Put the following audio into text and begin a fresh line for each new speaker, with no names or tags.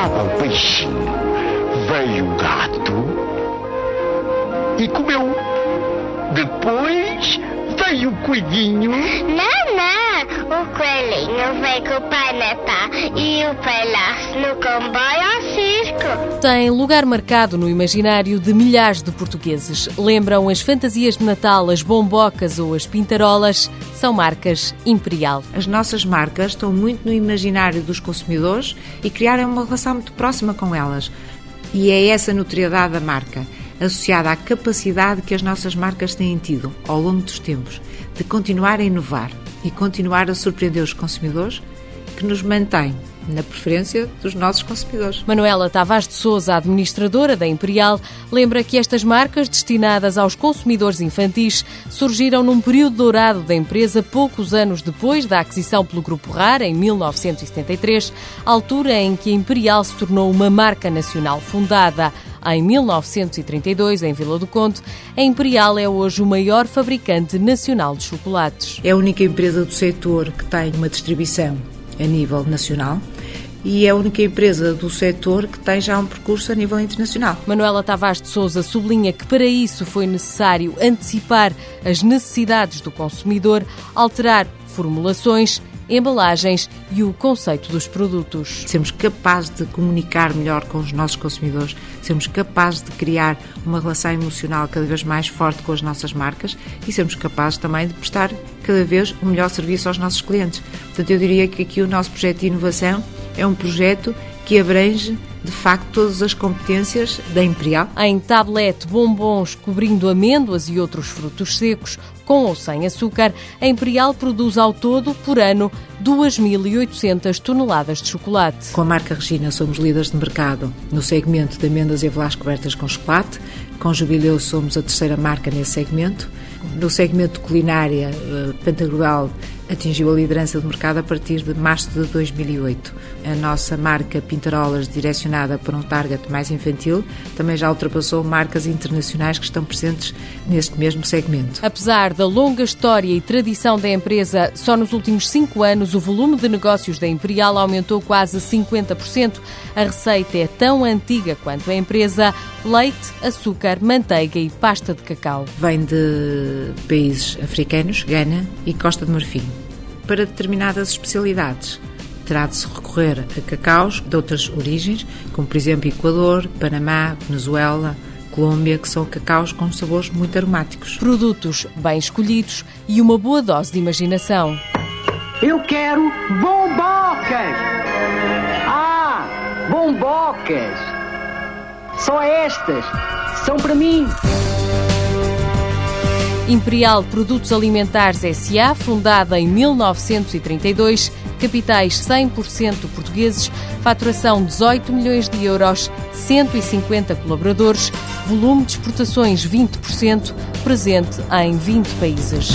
estava o peixinho, veio o gato e comeu. Depois veio o coelhinho.
Não, não. O coelhinho veio com o Pai e o palhaço no comboio.
Tem lugar marcado no imaginário de milhares de portugueses. Lembram as fantasias de Natal, as bombocas ou as pintarolas, são marcas Imperial.
As nossas marcas estão muito no imaginário dos consumidores e criaram uma relação muito próxima com elas. E é essa notoriedade da marca associada à capacidade que as nossas marcas têm tido ao longo dos tempos de continuar a inovar e continuar a surpreender os consumidores, que nos mantém na preferência dos nossos consumidores.
Manuela Tavares de Souza, administradora da Imperial, lembra que estas marcas destinadas aos consumidores infantis surgiram num período dourado da empresa poucos anos depois da aquisição pelo Grupo RAR, em 1973, altura em que a Imperial se tornou uma marca nacional fundada em 1932, em Vila do Conde, a Imperial é hoje o maior fabricante nacional de chocolates.
É a única empresa do setor que tem uma distribuição a nível nacional e é a única empresa do setor que tem já um percurso a nível internacional.
Manuela Tavares de Souza sublinha que para isso foi necessário antecipar as necessidades do consumidor, alterar formulações embalagens e o conceito dos produtos.
Sermos capazes de comunicar melhor com os nossos consumidores, sermos capazes de criar uma relação emocional cada vez mais forte com as nossas marcas e sermos capazes também de prestar cada vez o um melhor serviço aos nossos clientes. Portanto, eu diria que aqui o nosso projeto de inovação é um projeto que abrange de facto todas as competências da Imperial.
Em tablete, bombons cobrindo amêndoas e outros frutos secos, com ou sem açúcar, a Imperial produz ao todo, por ano, 2.800 toneladas de chocolate.
Com a marca Regina somos líderes de mercado no segmento de amêndoas e avelares cobertas com chocolate. Com Jubileu somos a terceira marca nesse segmento. No segmento de culinária, eh, Pantagruel atingiu a liderança do mercado a partir de março de 2008. A nossa marca Pintarolas, direcionada para um target mais infantil, também já ultrapassou marcas internacionais que estão presentes neste mesmo segmento.
Apesar da longa história e tradição da empresa, só nos últimos cinco anos o volume de negócios da Imperial aumentou quase 50%. A receita é tão antiga quanto a empresa: leite, açúcar, manteiga e pasta de cacau.
Vem de países africanos, Gana e Costa de Marfim. Para determinadas especialidades, terá de se recorrer a cacaus de outras origens, como por exemplo Equador, Panamá, Venezuela, Colômbia, que são cacaus com sabores muito aromáticos.
Produtos bem escolhidos e uma boa dose de imaginação.
Eu quero bombocas! Ah, bombocas! Só estas são para mim!
Imperial Produtos Alimentares SA, fundada em 1932, capitais 100% portugueses, faturação 18 milhões de euros, 150 colaboradores, volume de exportações 20%, presente em 20 países.